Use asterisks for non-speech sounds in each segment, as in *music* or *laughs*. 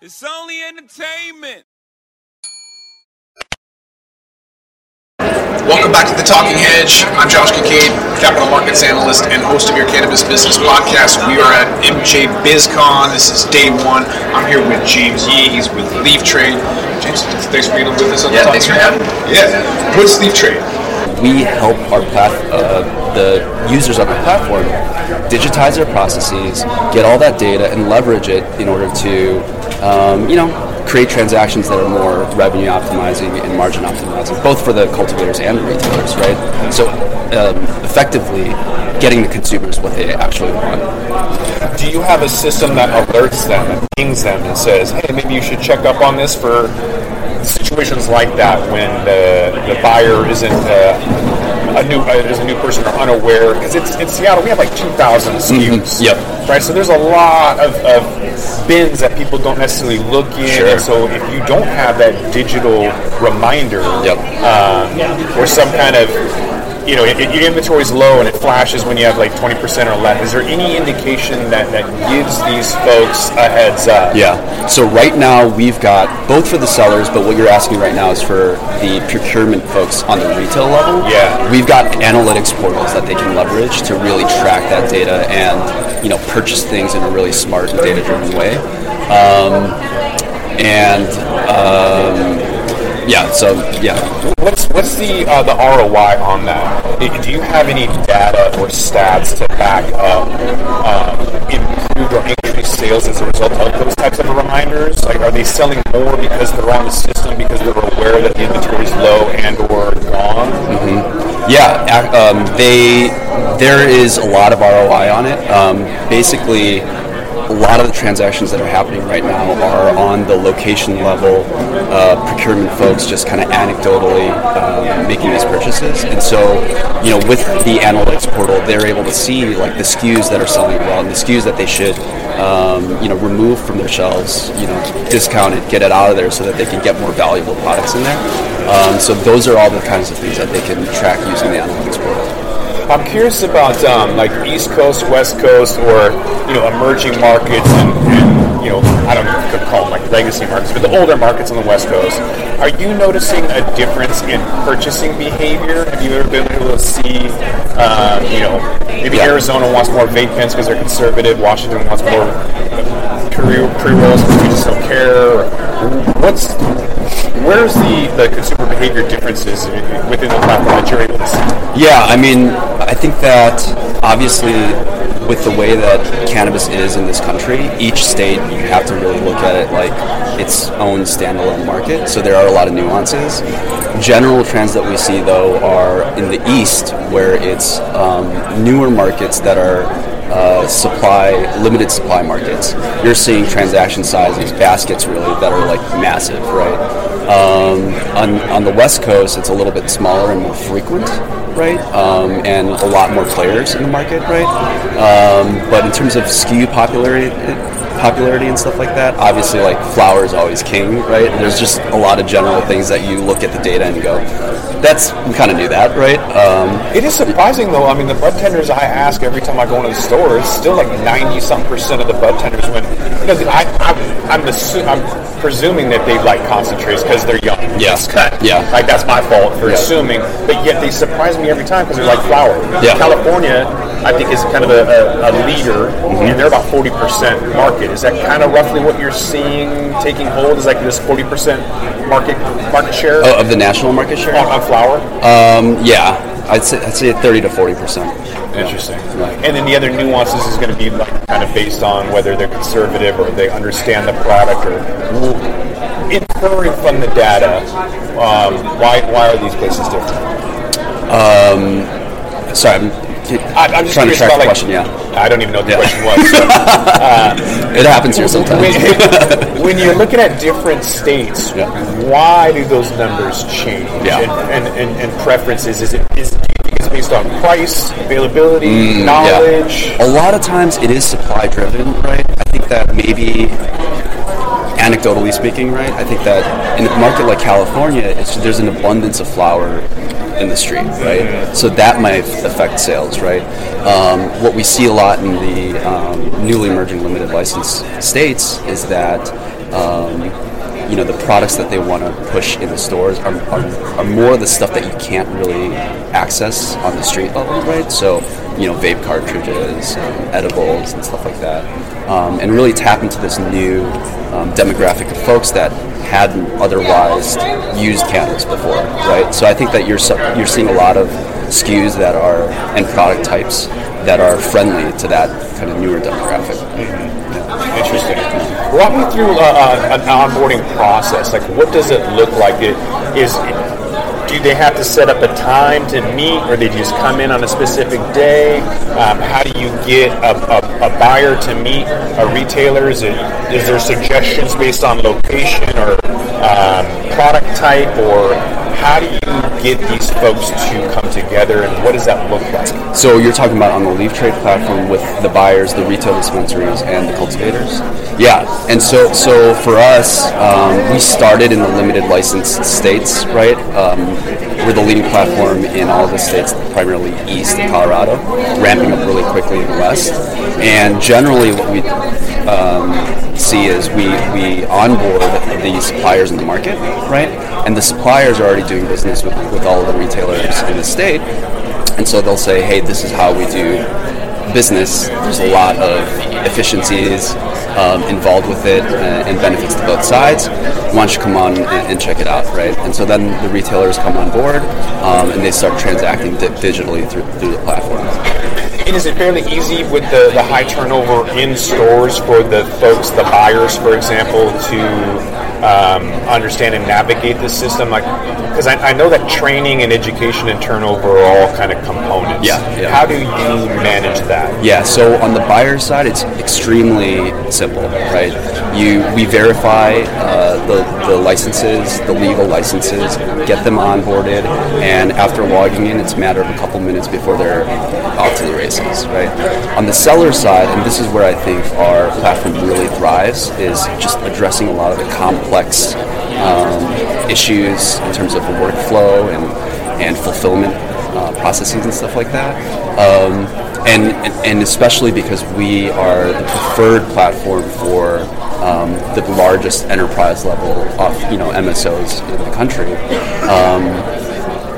It's only entertainment. Welcome back to the Talking Hedge. I'm Josh Kincaid, capital markets analyst and host of your cannabis business podcast. We are at MJ BizCon. This is day one. I'm here with James Yee. He's with Leaf Trade. James, thanks for being with us on Yeah, the thanks for having Hedge. Yeah. What's Leaf Trade? we help our path, uh, the users on our platform digitize their processes, get all that data, and leverage it in order to, um, you know, create transactions that are more revenue optimizing and margin optimizing, both for the cultivators and the retailers, right? So, um, effectively, getting the consumers what they actually want. do you have a system that alerts them and pings them and says, hey, maybe you should check up on this for situations like that when the, the buyer isn't uh, a new uh, is a new person or unaware? Because it's in Seattle, we have like 2,000 SKUs. Yep. Right, so there's a lot of, of bins that people don't necessarily look in, Sure. and so if you don't have that digital reminder Yep. um, or some kind of you know, your your inventory is low and it flashes when you have like 20% or less. Is there any indication that, that gives these folks a heads up? Yeah. So right now we've got both for the sellers, but what you're asking right now is for the procurement folks on the retail level. Yeah. We've got analytics portals that they can leverage to really track that data and you know purchase things in a really smart and data-driven way. Um, and um, yeah. So yeah. What's what's the uh, the ROI on that? Do you have any data or stats to back up um, improved or increased sales as a result of those types of reminders? Like, are they selling more because they're on the system because they're aware that the inventory is low and or gone? Yeah, um, they there is a lot of ROI on it. Um, basically, a lot of the transactions that are happening right now are on the location level. Uh, procurement folks just kind of anecdotally um, making these purchases, and so you know with the analytics portal, they're able to see like the SKUs that are selling well and the SKUs that they should um, you know remove from their shelves, you know discount it, get it out of there so that they can get more valuable products in there. Um, so those are all the kinds of things that they can track using the analytics portal. I'm curious about um, like East Coast, West Coast, or you know emerging markets, and, and you know I don't know if you could call them like legacy markets, but the older markets on the West Coast. Are you noticing a difference in purchasing behavior? Have you ever been able to see, um, you know, maybe Yeah. Arizona wants more vape pens because they're conservative, Washington wants more pre rolls because we just don't care. What's where's the, the consumer behavior differences within the platform that you're able to see? Yeah, I mean, I think that obviously with the way that cannabis is in this country, each state you have to really look at it like its own standalone market. So there are a lot of nuances. General trends that we see though are in the east, where it's um, newer markets that are uh, supply limited supply markets. You're seeing transaction sizes, baskets really that are like massive, right? Um, on, on the West Coast, it's a little bit smaller and more frequent, right? Um, and a lot more players in the market, right? Um, but in terms of SKU popularity, popularity and stuff like that, obviously, like flower is always king, right? There's just a lot of general things that you look at the data and go, that's we kind of knew that, right? Um, It is surprising though. I mean, the bud tenders I ask every time I go into the store, it's still like ninety some percent of the bud tenders when you know I, I I'm assu- I'm presuming that they like concentrates because they're young. Yeah. Cut. Yeah. Like that's my fault for Yeah. assuming, but yet they surprise me every time because they're like flower. Yeah. California, I think is kind of a, a, a leader, Mm-hmm. and they're about forty percent market. Is that kind of roughly what you're seeing taking hold? Is like this forty percent market market share oh, of the national market share? on, on flower? Um, yeah, I'd say I'd say 30 to 40 percent. Interesting. And then the other nuances is going to be like kind of based on whether they're conservative or they understand the product or inferring from the data. Um, why why are these places different? Sorry, I'm, I, I'm just trying to track about the like. question. Yeah, I don't even know what the Yeah. question was. so. *laughs* it happens here sometimes. when, *laughs* when you're looking at different states, Yeah. why do those numbers change? Yeah. And, and, and, and preferences? Is it is do you think it's based on price, availability, Mm, Yeah. knowledge? A lot of times it is supply driven, right? I think that maybe anecdotally speaking, right? I think that in a market like California, it's, there's an abundance of flower in the street, right? So that might affect sales, right? Um, what we see a lot in the um, newly emerging limited license states is that um, you know the products that they want to push in the stores are, are, are more the stuff that you can't really access on the street level, right? So you know vape cartridges, um, edibles, and stuff like that, um, and really tap into this new um, demographic of folks that hadn't otherwise used cannabis before, right? So I think that you're you're seeing a lot of SKUs that are and product types that are friendly to that kind of newer demographic. Interesting. Walk me through uh, uh, an onboarding process. Like, what does it look like? It is. Do they have to set up a time to meet, or they just come in on a specific day? Um, how do you get a, a, a buyer to meet a retailer? Is, it, is there suggestions based on location or um, product type, or how do you get these folks to come together, and what does that look like? So you're talking about on the Leaf Trade platform with the buyers, the retail dispensaries, and the cultivators. Yeah, and so so for us, um, we started in the limited licensed states, right? Um, we're the leading platform in all the states, primarily east of Colorado, ramping up really quickly in the west. And generally, what we um, see is we we onboard the suppliers in the market, right? And the suppliers are already doing business with, with all of the retailers in the state. And so they'll say, hey, this is how we do business. There's a lot of efficiencies um, involved with it uh, and benefits to both sides. Why don't you come on and, and check it out, right? And so then the retailers come on board um, and they start transacting di- digitally through, through the platform. And is it fairly easy with the, the high turnover in stores for the folks, the buyers, for example, to um, understand and navigate this system? Like, because I, I know that training and education and turnover are all kind of components. Yeah, yeah. How do you manage that? Yeah, so on the buyer side, it's extremely simple, right? You we verify uh, the, the licenses, the legal licenses, get them onboarded, and after logging in, it's a matter of a couple minutes before they're off to the races, right? On the seller side, and this is where I think our platform really thrives, is just addressing a lot of the complex um, issues in terms of the workflow and, and fulfillment uh, processes and stuff like that. Um, and, and, especially because we are the preferred platform for um, the largest enterprise level of you know MSOs in the country. Um,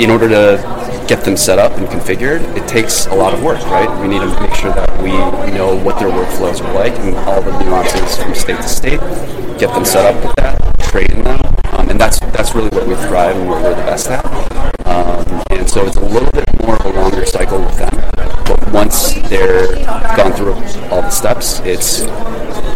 in order to get them set up and configured, it takes a lot of work, right? We need to make sure that we know what their workflows are like and all the nuances from state to state. Get them set up with that, train them, um, and that's that's really what we thrive and what we're the best at. Um, and so it's a little bit more of a longer cycle with them, but once they're gone through all the steps, it's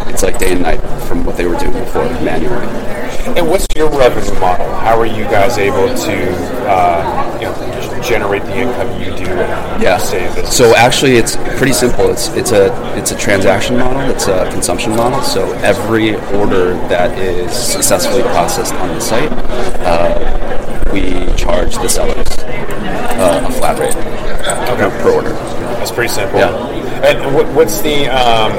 it's like day and night from what they were doing before manually. And what's your revenue model? How are you guys able to, uh, you know, generate the income you do? And Yeah. So actually, it's pretty simple. It's it's a it's a transaction model. It's a consumption model. So every order that is successfully processed on the site, uh, we charge the sellers uh, a flat rate per- per order. That's pretty simple. Yeah. And what, what's the um,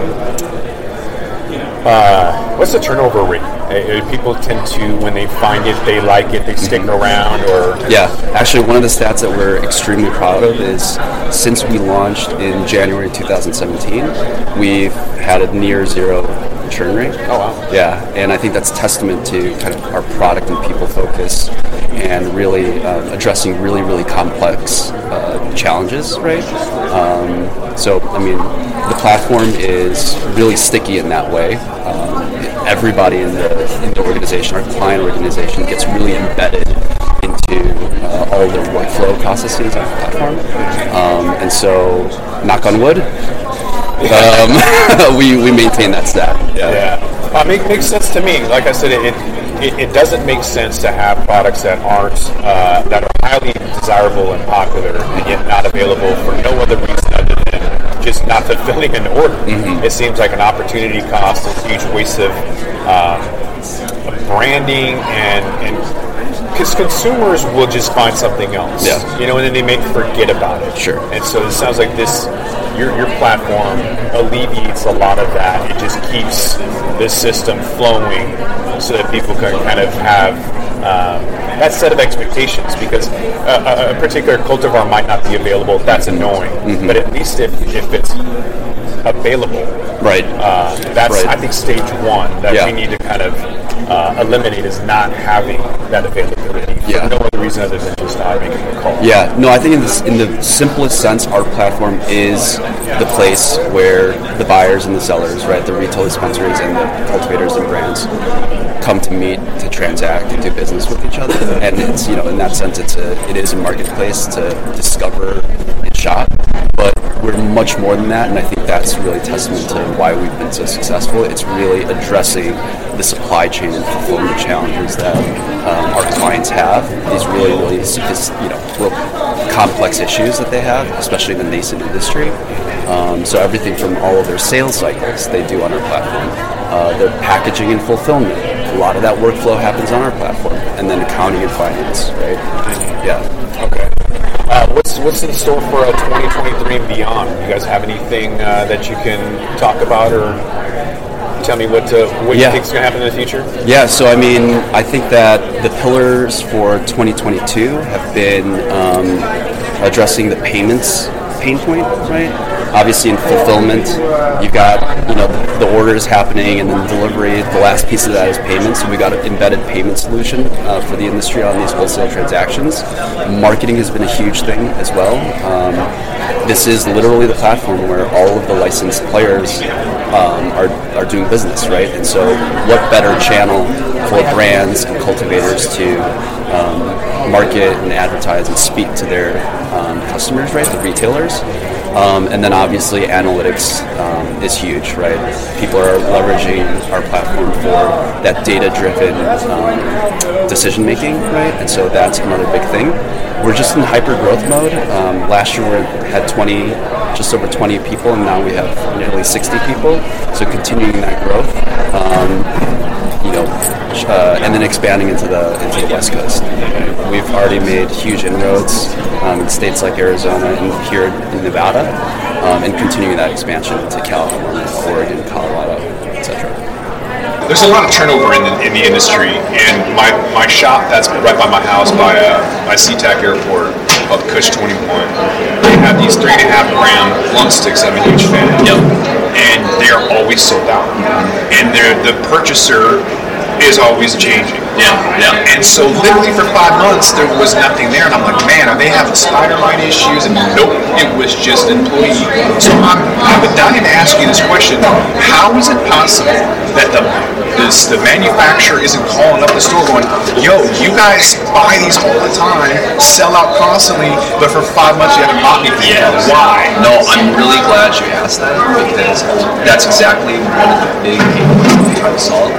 uh, what's the turnover rate? Uh, uh, people tend to, when they find it, they like it, they stick around, or Yeah, actually, one of the stats that we're extremely proud of is since we launched in January 2017, we've had a near zero churn rate. Oh, wow. Yeah, and I think that's testament to kind of our product and people focus and really uh, addressing really, really complex challenges, right? Um, so, I mean, the platform is really sticky in that way. Um, everybody in the, in the organization, our client organization, gets really embedded into uh, all their workflow processes on the platform. Um, and so, knock on wood, um, *laughs* we, we maintain that stat. Yeah, uh, make, makes sense to me. Like I said, it, it it doesn't make sense to have products that aren't uh, that are highly desirable and popular and yet not available for no other reason other than just not fulfilling an order. It seems like an opportunity cost, a huge waste of, um, of branding and and. Because consumers will just find something else, Yeah. you know, and then they may forget about it. Sure. And so it sounds like this, your, your platform alleviates a lot of that. It just keeps this system flowing so that people can kind of have um, that set of expectations because a, a, a particular cultivar might not be available. That's annoying. But at least if, if it's available. Right. Uh, that's Right. I think stage one that Yeah. we need to kind of uh, eliminate is not having that availability for Yeah. no other reason other than just not making a call. Yeah, no, I think in the, in the simplest sense, our platform is the place where the buyers and the sellers, right, the retail dispensaries and the cultivators and brands come to meet, to transact, and do business with each other. And it's, you know, in that sense, it's a, it is a marketplace to discover and shop. But we're much more than that, and I think that's really testament to why we've been so successful. It's really addressing the supply chain and fulfillment challenges that um, our clients have. These really, really, you know, real complex issues that they have, especially in the nascent industry. Um, so everything from all of their sales cycles they do on our platform, uh, their packaging and fulfillment. A lot of that workflow happens on our platform, and then accounting and finance, right? Yeah. Okay. Uh, what's what's in store for uh, 2023 and beyond? You guys have anything uh, that you can talk about or tell me what uh, what you think is going to happen in the future? Yeah, so I mean, I think that the pillars for 2022 have been um, addressing the payments pain point, right? Obviously, in fulfillment, you've got you know the orders happening and then delivery. The last piece of that is payments. So we got an embedded payment solution uh, for the industry on these wholesale transactions. Marketing has been a huge thing as well. Um, this is literally the platform where all of the licensed players um, are, are doing business, right? And so, what better channel for brands and cultivators to um, market and advertise and speak to their um, customers, right? The retailers. Um, and then obviously analytics um, is huge, right? People are leveraging our platform for that data-driven um, decision making, right? And so that's another big thing. We're just in hyper growth mode. Um, last year we had 20, just over 20 people, and now we have nearly 60 people. So continuing that growth, um, uh, and then expanding into the into the West Coast. Right? We've already made huge inroads um, in states like Arizona and here in Nevada, um, and continuing that expansion to California, Oregon, Colorado, etc. There's a lot of turnover in the, in the industry, and my, my shop that's right by my house by uh, by SeaTac Airport called Kush 21. They have these three and a half gram blunt sticks. I'm a huge fan. Yep. And they are always sold out. And they're, the purchaser is always changing. Yeah, yeah. And so literally for five months there was nothing there, and I'm like, man, are they having spider mite issues? And nope, it was just employee. So I'm, I would dying to ask you this question: How is it possible that the this, the manufacturer isn't calling up the store going, yo, you guys buy these all the time, sell out constantly, but for five months you haven't bought anything. Yes. Why? No, I'm really glad you asked that because that's exactly one of the big pain points we're trying to solve.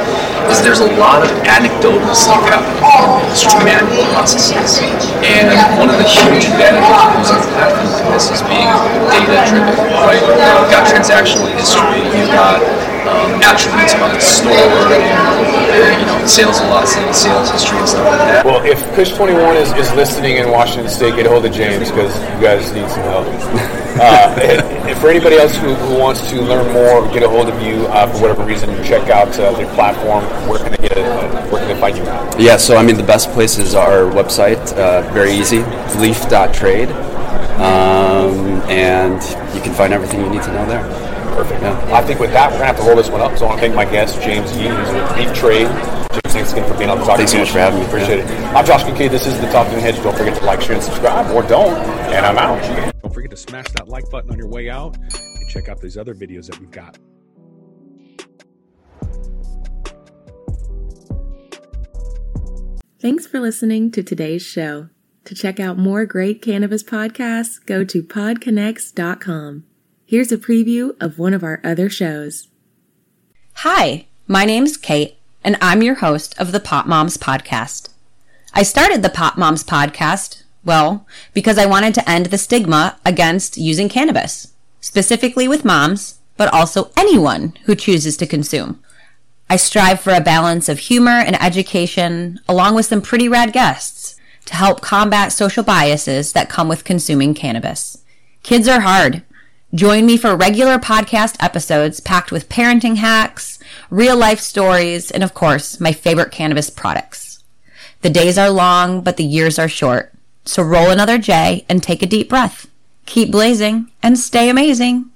Is there's a lot of anecdotal stuff happening in these manual processes, and one of the huge advantages of using the platform like this is being data driven, right? You've got transactional history, you've got um, attributes about the store, and, you know, sales velocity, sales history, and stuff like that. Well, if Kush 21 is, is listening in Washington State, get a hold of James because you guys need some help. *laughs* Uh, and for anybody else who, who wants to learn more, get a hold of you uh, for whatever reason, check out uh, their platform. Where can they get it? Uh, where can they find you at? Yeah, so I mean, the best place is our website. Uh, very easy, leaf.trade. Um, and you can find everything you need to know there. Perfect. Yeah. I think with that, we're going to have to roll this one up. So I want to thank my guest, James Yee. He's with Leaf Trade. James, thanks again for being on the Talking Thanks so much for having me. Appreciate it. I'm Josh Kincaid. This is the Talking Hedge. Don't forget to like, share, and subscribe, or don't. And I'm out. Don't forget to smash that like button on your way out and check out these other videos that we've got. Thanks for listening to today's show. To check out more great cannabis podcasts, go to podconnects.com. Here's a preview of one of our other shows. Hi, my name's Kate, and I'm your host of the Pop Moms Podcast. I started the Pop Moms Podcast, well, because I wanted to end the stigma against using cannabis, specifically with moms, but also anyone who chooses to consume. I strive for a balance of humor and education, along with some pretty rad guests, to help combat social biases that come with consuming cannabis. Kids are hard. Join me for regular podcast episodes packed with parenting hacks, real life stories, and of course, my favorite cannabis products. The days are long, but the years are short. So roll another J and take a deep breath. Keep blazing and stay amazing.